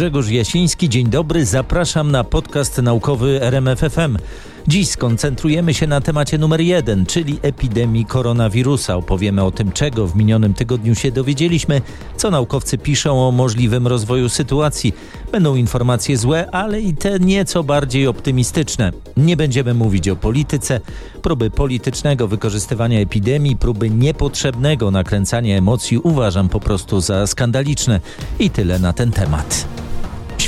Grzegorz Jasiński, dzień dobry. Zapraszam na podcast naukowy RMFFM. Dziś skoncentrujemy się na temacie numer jeden, czyli epidemii koronawirusa. Opowiemy o tym, czego w minionym tygodniu się dowiedzieliśmy, co naukowcy piszą o możliwym rozwoju sytuacji. Będą informacje złe, ale i te nieco bardziej optymistyczne. Nie będziemy mówić o polityce, próby politycznego wykorzystywania epidemii, próby niepotrzebnego nakręcania emocji uważam po prostu za skandaliczne. I tyle na ten temat.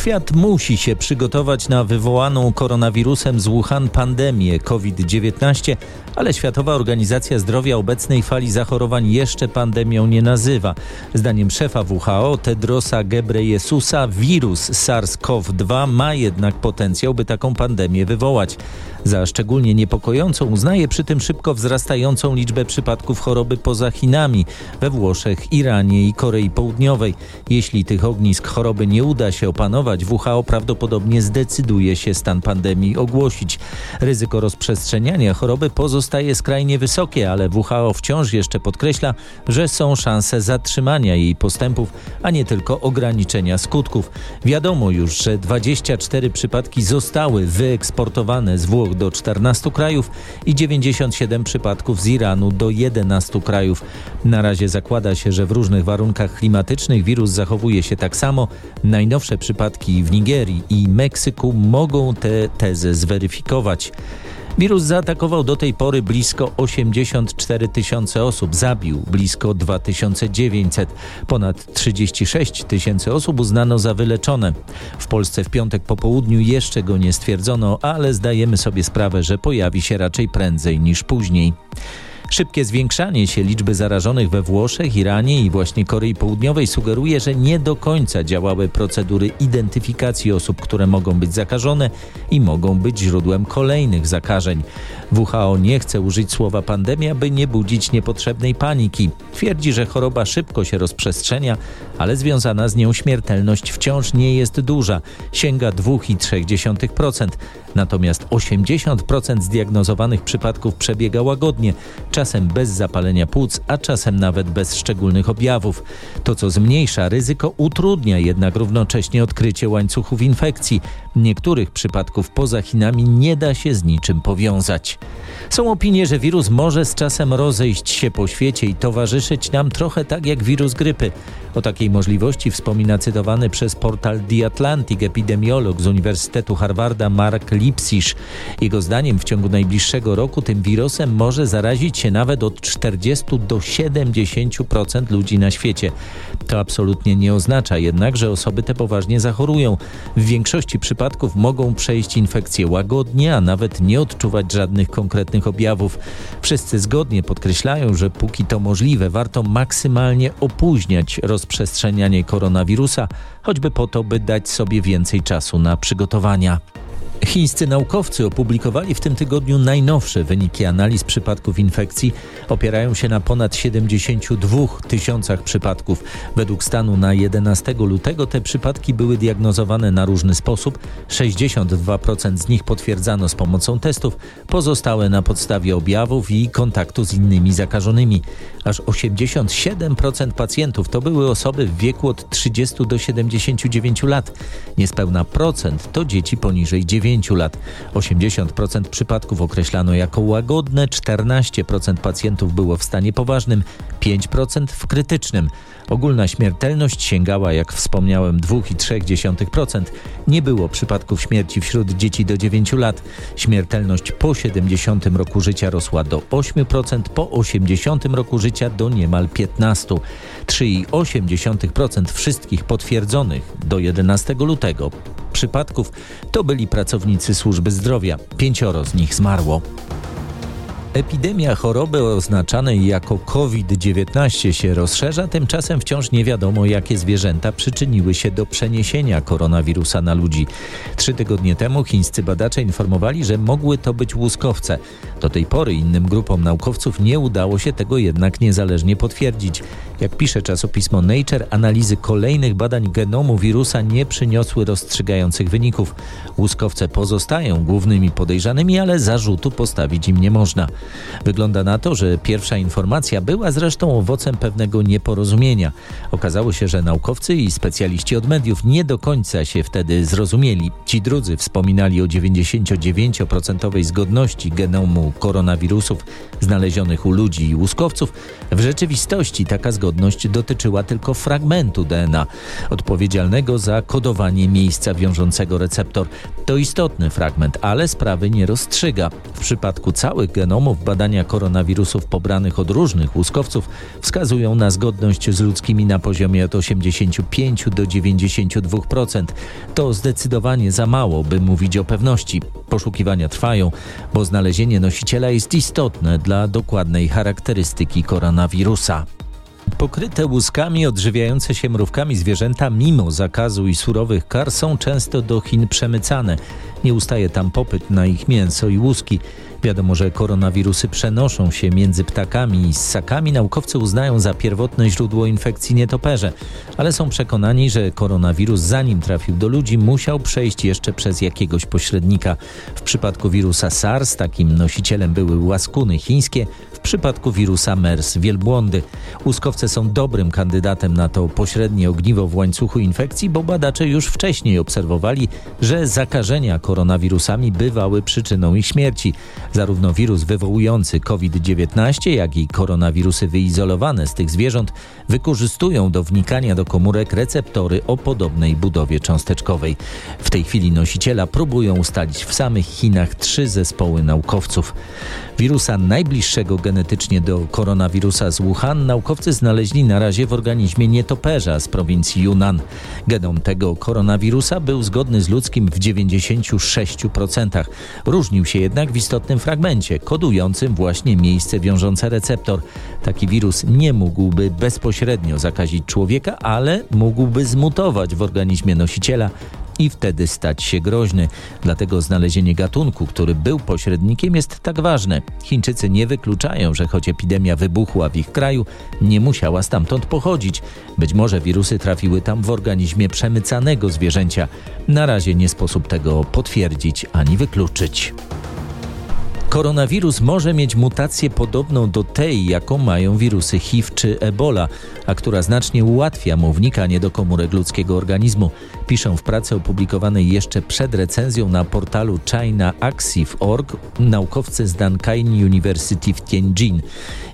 Świat musi się przygotować na wywołaną koronawirusem z Wuhan pandemię COVID-19, ale Światowa Organizacja Zdrowia obecnej fali zachorowań jeszcze pandemią nie nazywa. Zdaniem szefa WHO Tedrosa Ghebreyesusa wirus SARS-CoV-2 ma jednak potencjał, by taką pandemię wywołać. Za szczególnie niepokojącą uznaje przy tym szybko wzrastającą liczbę przypadków choroby poza Chinami, we Włoszech, Iranie i Korei Południowej. Jeśli tych ognisk choroby nie uda się opanować, WHO prawdopodobnie zdecyduje się stan pandemii ogłosić. Ryzyko rozprzestrzeniania choroby pozostaje skrajnie wysokie, ale WHO wciąż jeszcze podkreśla, że są szanse zatrzymania jej postępów, a nie tylko ograniczenia skutków. Wiadomo już, że 24 przypadki zostały wyeksportowane z Włoch do 14 krajów i 97 przypadków z Iranu do 11 krajów. Na razie zakłada się, że w różnych warunkach klimatycznych wirus zachowuje się tak samo. Najnowsze przypadki w Nigerii i Meksyku mogą tę tezę zweryfikować. Wirus zaatakował do tej pory blisko 84 tysiące osób, zabił blisko 2900. Ponad 36 tysięcy osób uznano za wyleczone. W Polsce w piątek po południu jeszcze go nie stwierdzono, ale zdajemy sobie sprawę, że pojawi się raczej prędzej niż później. Szybkie zwiększanie się liczby zarażonych we Włoszech, Iranie i właśnie Korei Południowej sugeruje, że nie do końca działały procedury identyfikacji osób, które mogą być zakażone i mogą być źródłem kolejnych zakażeń. WHO nie chce użyć słowa pandemia, by nie budzić niepotrzebnej paniki. Twierdzi, że choroba szybko się rozprzestrzenia, ale związana z nią śmiertelność wciąż nie jest duża, sięga 2,3%. Natomiast 80% zdiagnozowanych przypadków przebiega łagodnie, czasem bez zapalenia płuc, a czasem nawet bez szczególnych objawów. To, co zmniejsza ryzyko, utrudnia jednak równocześnie odkrycie łańcuchów infekcji. Niektórych przypadków poza Chinami nie da się z niczym powiązać. Są opinie, że wirus może z czasem rozejść się po świecie i towarzyszyć nam trochę tak jak wirus grypy. O takiej możliwości wspomina cytowany przez portal The Atlantic epidemiolog z Uniwersytetu Harvarda Mark Lipsisz. Jego zdaniem w ciągu najbliższego roku tym wirusem może zarazić się nawet od 40 do 70% ludzi na świecie. To absolutnie nie oznacza jednak, że osoby te poważnie zachorują. W większości przypadków mogą przejść infekcję łagodnie, a nawet nie odczuwać żadnych konkretnych objawów. Wszyscy zgodnie podkreślają, że póki to możliwe, warto maksymalnie opóźniać rozprzestrzenianie koronawirusa, choćby po to, by dać sobie więcej czasu na przygotowania. Chińscy naukowcy opublikowali w tym tygodniu najnowsze wyniki analiz przypadków infekcji. Opierają się na ponad 72 tysiącach przypadków. Według stanu na 11 lutego te przypadki były diagnozowane na różny sposób. 62% z nich potwierdzano z pomocą testów, pozostałe na podstawie objawów i kontaktu z innymi zakażonymi. Aż 87% pacjentów to były osoby w wieku od 30 do 79 lat. Niespełna procent to dzieci poniżej 9 9 lat. 80% przypadków określano jako łagodne, 14% pacjentów było w stanie poważnym, 5% w krytycznym. Ogólna śmiertelność sięgała, jak wspomniałem, 2,3%. Nie było przypadków śmierci wśród dzieci do 9 lat. Śmiertelność po 70 roku życia rosła do 8%, po 80 roku życia do niemal 15%. 3,8% wszystkich potwierdzonych do 11 lutego przypadków to byli pracownicy służby zdrowia. Pięcioro z nich zmarło. Epidemia choroby oznaczanej jako COVID-19 się rozszerza, tymczasem wciąż nie wiadomo, jakie zwierzęta przyczyniły się do przeniesienia koronawirusa na ludzi. Trzy tygodnie temu chińscy badacze informowali, że mogły to być łuskowce. Do tej pory innym grupom naukowców nie udało się tego jednak niezależnie potwierdzić. Jak pisze czasopismo Nature, analizy kolejnych badań genomu wirusa nie przyniosły rozstrzygających wyników. Łuskowce pozostają głównymi podejrzanymi, ale zarzutu postawić im nie można. Wygląda na to, że pierwsza informacja była zresztą owocem pewnego nieporozumienia. Okazało się, że naukowcy i specjaliści od mediów nie do końca się wtedy zrozumieli. Ci drudzy wspominali o 99% zgodności genomu koronawirusów znalezionych u ludzi i łuskowców. W rzeczywistości taka zgodność dotyczyła tylko fragmentu DNA odpowiedzialnego za kodowanie miejsca wiążącego receptor. To istotny fragment, ale sprawy nie rozstrzyga. W przypadku całych genomów badania koronawirusów pobranych od różnych łuskowców wskazują na zgodność z ludzkimi na poziomie od 85 do 92%. To zdecydowanie za mało, by mówić o pewności. Poszukiwania trwają, bo znalezienie nosiciela jest istotne dla dokładnej charakterystyki koronawirusa. Pokryte łuskami odżywiające się mrówkami zwierzęta mimo zakazu i surowych kar są często do Chin przemycane. Nie ustaje tam popyt na ich mięso i łuski. Wiadomo, że koronawirusy przenoszą się między ptakami i ssakami. Naukowcy uznają za pierwotne źródło infekcji nietoperze, ale są przekonani, że koronawirus zanim trafił do ludzi musiał przejść jeszcze przez jakiegoś pośrednika. W przypadku wirusa SARS takim nosicielem były łaskuny chińskie, w przypadku wirusa MERS wielbłądy. Łuskowce są dobrym kandydatem na to pośrednie ogniwo w łańcuchu infekcji, bo badacze już wcześniej obserwowali, że zakażenia koronawirusami bywały przyczyną ich śmierci. Zarówno wirus wywołujący COVID-19, jak i koronawirusy wyizolowane z tych zwierząt wykorzystują do wnikania do komórek receptory o podobnej budowie cząsteczkowej. W tej chwili nosiciela próbują ustalić w samych Chinach trzy zespoły naukowców. Wirusa najbliższego genetycznie do koronawirusa z Wuhan naukowcy znaleźli na razie w organizmie nietoperza z prowincji Yunnan. Genom tego koronawirusa był zgodny z ludzkim w 96%. Różnił się jednak w istotnym fragmencie, kodującym właśnie miejsce wiążące receptor. Taki wirus nie mógłby bezpośrednio zakazić człowieka, ale mógłby zmutować w organizmie nosiciela i wtedy stać się groźny. Dlatego znalezienie gatunku, który był pośrednikiem, jest tak ważne. Chińczycy nie wykluczają, że choć epidemia wybuchła w ich kraju, nie musiała stamtąd pochodzić. Być może wirusy trafiły tam w organizmie przemycanego zwierzęcia. Na razie nie sposób tego potwierdzić ani wykluczyć. Koronawirus może mieć mutację podobną do tej, jaką mają wirusy HIV czy Ebola, a która znacznie ułatwia mu wnikanie do komórek ludzkiego organizmu. Piszą w pracy opublikowanej jeszcze przed recenzją na portalu ChinaAxiv.org naukowcy z Dankain University w Tianjin.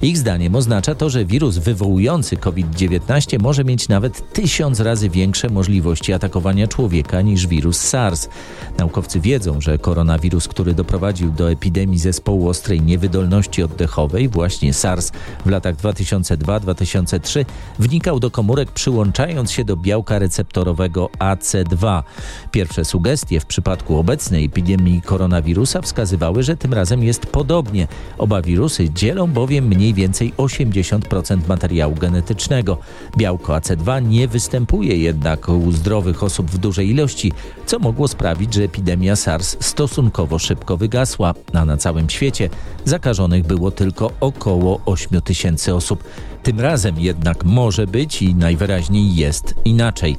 Ich zdaniem oznacza to, że wirus wywołujący COVID-19 może mieć nawet tysiąc razy większe możliwości atakowania człowieka niż wirus SARS. Naukowcy wiedzą, że koronawirus, który doprowadził do epidemii zespołu ostrej niewydolności oddechowej, właśnie SARS w latach 2002-2003, wnikał do komórek przyłączając się do białka receptorowego AC2. Pierwsze sugestie w przypadku obecnej epidemii koronawirusa wskazywały, że tym razem jest podobnie. Oba wirusy dzielą bowiem mniej więcej 80% materiału genetycznego. Białko AC2 nie występuje jednak u zdrowych osób w dużej ilości, co mogło sprawić, że epidemia SARS stosunkowo szybko wygasła, a na całym świecie zakażonych było tylko około 8 tysięcy osób. Tym razem jednak może być i najwyraźniej jest inaczej.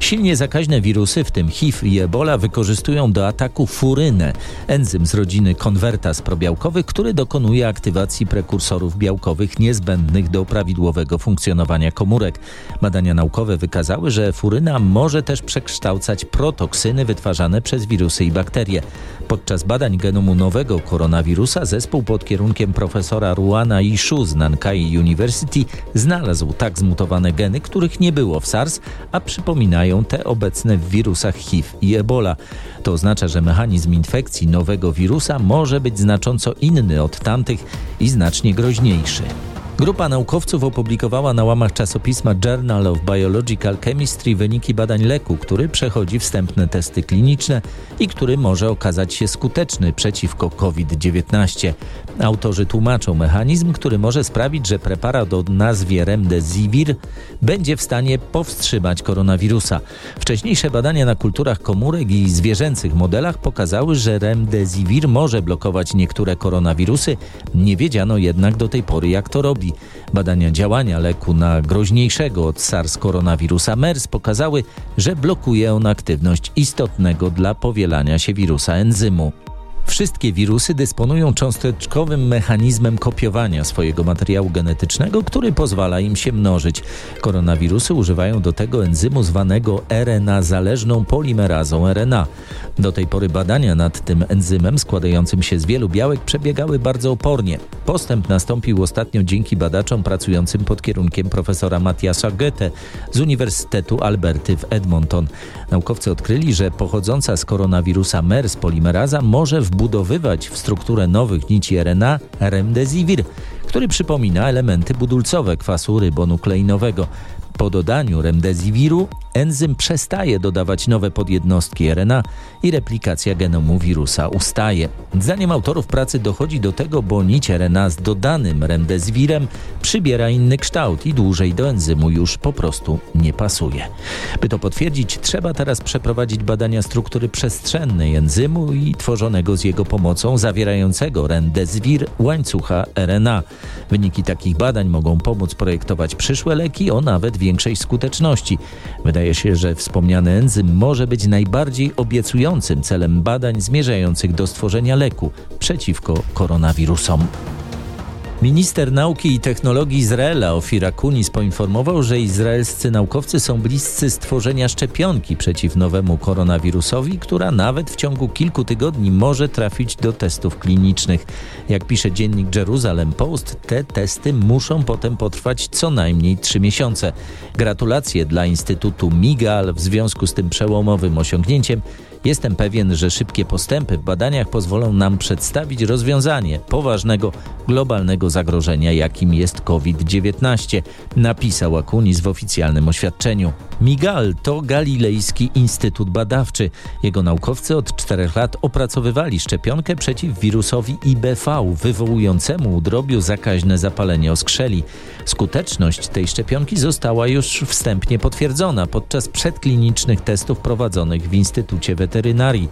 Silnie zakaźne wirusy, w tym HIV i Ebola, wykorzystują do ataku furynę, enzym z rodziny konwertas probiałkowych, który dokonuje aktywacji prekursorów białkowych niezbędnych do prawidłowego funkcjonowania komórek. Badania naukowe wykazały, że furyna może też przekształcać protoksyny wytwarzane przez wirusy i bakterie. Podczas badań genomu nowego koronawirusa zespół pod kierunkiem profesora Ruana Ishu z Nankai University znalazł tak zmutowane geny, których nie było w SARS, a przypominają te obecne w wirusach HIV i Ebola. To oznacza, że mechanizm infekcji nowego wirusa może być znacząco inny od tamtych i znacznie groźniejszy. Grupa naukowców opublikowała na łamach czasopisma Journal of Biological Chemistry wyniki badań leku, który przechodzi wstępne testy kliniczne i który może okazać się skuteczny przeciwko COVID-19. Autorzy tłumaczą mechanizm, który może sprawić, że preparat o nazwie Remdesivir będzie w stanie powstrzymać koronawirusa. Wcześniejsze badania na kulturach komórek i zwierzęcych modelach pokazały, że Remdesivir może blokować niektóre koronawirusy. Nie wiedziano jednak do tej pory, jak to robi. Badania działania leku na groźniejszego od SARS koronawirusa MERS pokazały, że blokuje on aktywność istotnego dla powielania się wirusa enzymu. Wszystkie wirusy dysponują cząsteczkowym mechanizmem kopiowania swojego materiału genetycznego, który pozwala im się mnożyć. Koronawirusy używają do tego enzymu zwanego RNA-zależną polimerazą RNA. Do tej pory badania nad tym enzymem składającym się z wielu białek przebiegały bardzo opornie. Postęp nastąpił ostatnio dzięki badaczom pracującym pod kierunkiem profesora Matthiasa Goethe z Uniwersytetu Alberty w Edmonton. Naukowcy odkryli, że pochodząca z koronawirusa MERS polimeraza może wbudowywać w strukturę nowych nici RNA remdesivir, który przypomina elementy budulcowe kwasu rybonukleinowego. Po dodaniu remdesiviru enzym przestaje dodawać nowe podjednostki RNA i replikacja genomu wirusa ustaje. Zdaniem autorów pracy dochodzi do tego, bo nić RNA z dodanym remdesivirem przybiera inny kształt i dłużej do enzymu już po prostu nie pasuje. By to potwierdzić, trzeba teraz przeprowadzić badania struktury przestrzennej enzymu i tworzonego z jego pomocą zawierającego remdesivir łańcucha RNA. Wyniki takich badań mogą pomóc projektować przyszłe leki o nawet większej skuteczności. Wydaje się, że wspomniany enzym może być najbardziej obiecującym celem badań zmierzających do stworzenia leku przeciwko koronawirusom. Minister Nauki i Technologii Izraela Ofira Kunis poinformował, że izraelscy naukowcy są bliscy stworzenia szczepionki przeciw nowemu koronawirusowi, która nawet w ciągu kilku tygodni może trafić do testów klinicznych. Jak pisze dziennik Jerusalem Post, te testy muszą potem potrwać co najmniej trzy miesiące. Gratulacje dla Instytutu Migal w związku z tym przełomowym osiągnięciem Jestem pewien, że szybkie postępy w badaniach pozwolą nam przedstawić rozwiązanie poważnego globalnego zagrożenia, jakim jest COVID-19, napisał Akunis w oficjalnym oświadczeniu. Migal to Galilejski Instytut Badawczy. Jego naukowcy od czterech lat opracowywali szczepionkę przeciw wirusowi IBV, wywołującemu u drobiu zakaźne zapalenie oskrzeli. Skuteczność tej szczepionki została już wstępnie potwierdzona podczas przedklinicznych testów prowadzonych w Instytucie Weterynarii.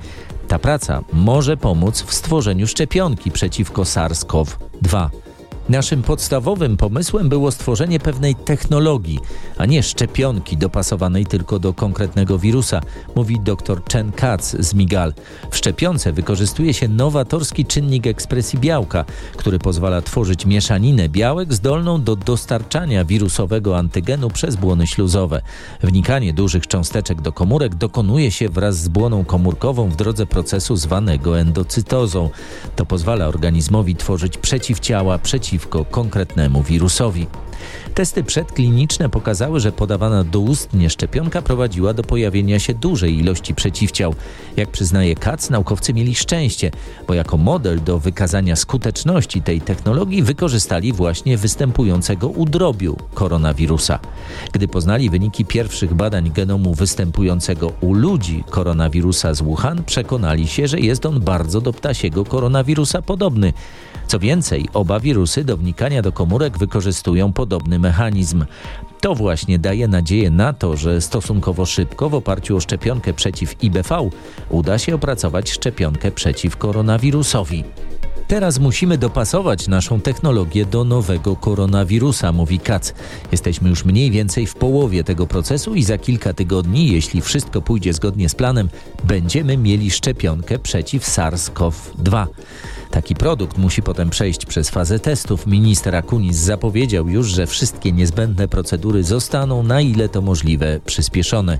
Ta praca może pomóc w stworzeniu szczepionki przeciwko SARS-CoV-2. 2. Naszym podstawowym pomysłem było stworzenie pewnej technologii, a nie szczepionki dopasowanej tylko do konkretnego wirusa, mówi dr Chen Katz z Migal. W szczepionce wykorzystuje się nowatorski czynnik ekspresji białka, który pozwala tworzyć mieszaninę białek zdolną do dostarczania wirusowego antygenu przez błony śluzowe. Wnikanie dużych cząsteczek do komórek dokonuje się wraz z błoną komórkową w drodze procesu zwanego endocytozą. To pozwala organizmowi tworzyć przeciwciała przeciw przeciwko konkretnemu wirusowi. Testy przedkliniczne pokazały, że podawana doustnie szczepionka prowadziła do pojawienia się dużej ilości przeciwciał. Jak przyznaje Katz, naukowcy mieli szczęście, bo jako model do wykazania skuteczności tej technologii wykorzystali właśnie występującego u drobiu koronawirusa. Gdy poznali wyniki pierwszych badań genomu występującego u ludzi koronawirusa z Wuhan, przekonali się, że jest on bardzo do ptasiego koronawirusa podobny. Co więcej, oba wirusy do wnikania do komórek wykorzystują podobny mechanizm. To właśnie daje nadzieję na to, że stosunkowo szybko w oparciu o szczepionkę przeciw IBV uda się opracować szczepionkę przeciw koronawirusowi. Teraz musimy dopasować naszą technologię do nowego koronawirusa, mówi Kac. Jesteśmy już mniej więcej w połowie tego procesu i za kilka tygodni, jeśli wszystko pójdzie zgodnie z planem, będziemy mieli szczepionkę przeciw SARS-CoV-2. Taki produkt musi potem przejść przez fazę testów. Minister Akunis zapowiedział już, że wszystkie niezbędne procedury zostaną na ile to możliwe przyspieszone.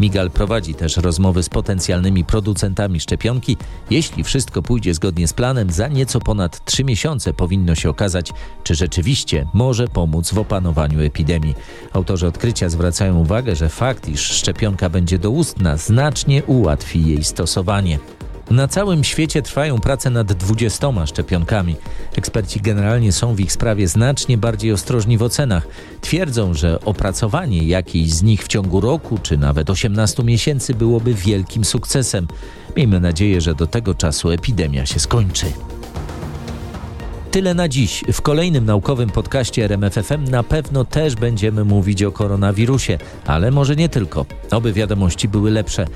Migal prowadzi też rozmowy z potencjalnymi producentami szczepionki. Jeśli wszystko pójdzie zgodnie z planem, za nieco ponad trzy miesiące powinno się okazać, czy rzeczywiście może pomóc w opanowaniu epidemii. Autorzy odkrycia zwracają uwagę, że fakt, iż szczepionka będzie doustna, znacznie ułatwi jej stosowanie. Na całym świecie trwają prace nad 20 szczepionkami. Eksperci generalnie są w ich sprawie znacznie bardziej ostrożni w ocenach. Twierdzą, że opracowanie jakiejś z nich w ciągu roku czy nawet 18 miesięcy byłoby wielkim sukcesem. Miejmy nadzieję, że do tego czasu epidemia się skończy. Tyle na dziś. W kolejnym naukowym podcaście RMFFM na pewno też będziemy mówić o koronawirusie, ale może nie tylko. Oby wiadomości były lepsze.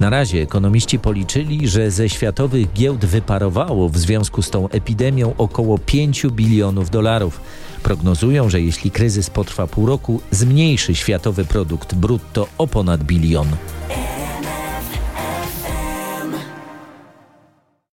Na razie ekonomiści policzyli, że ze światowych giełd wyparowało w związku z tą epidemią około 5 bilionów dolarów. Prognozują, że jeśli kryzys potrwa pół roku, zmniejszy światowy produkt brutto o ponad bilion.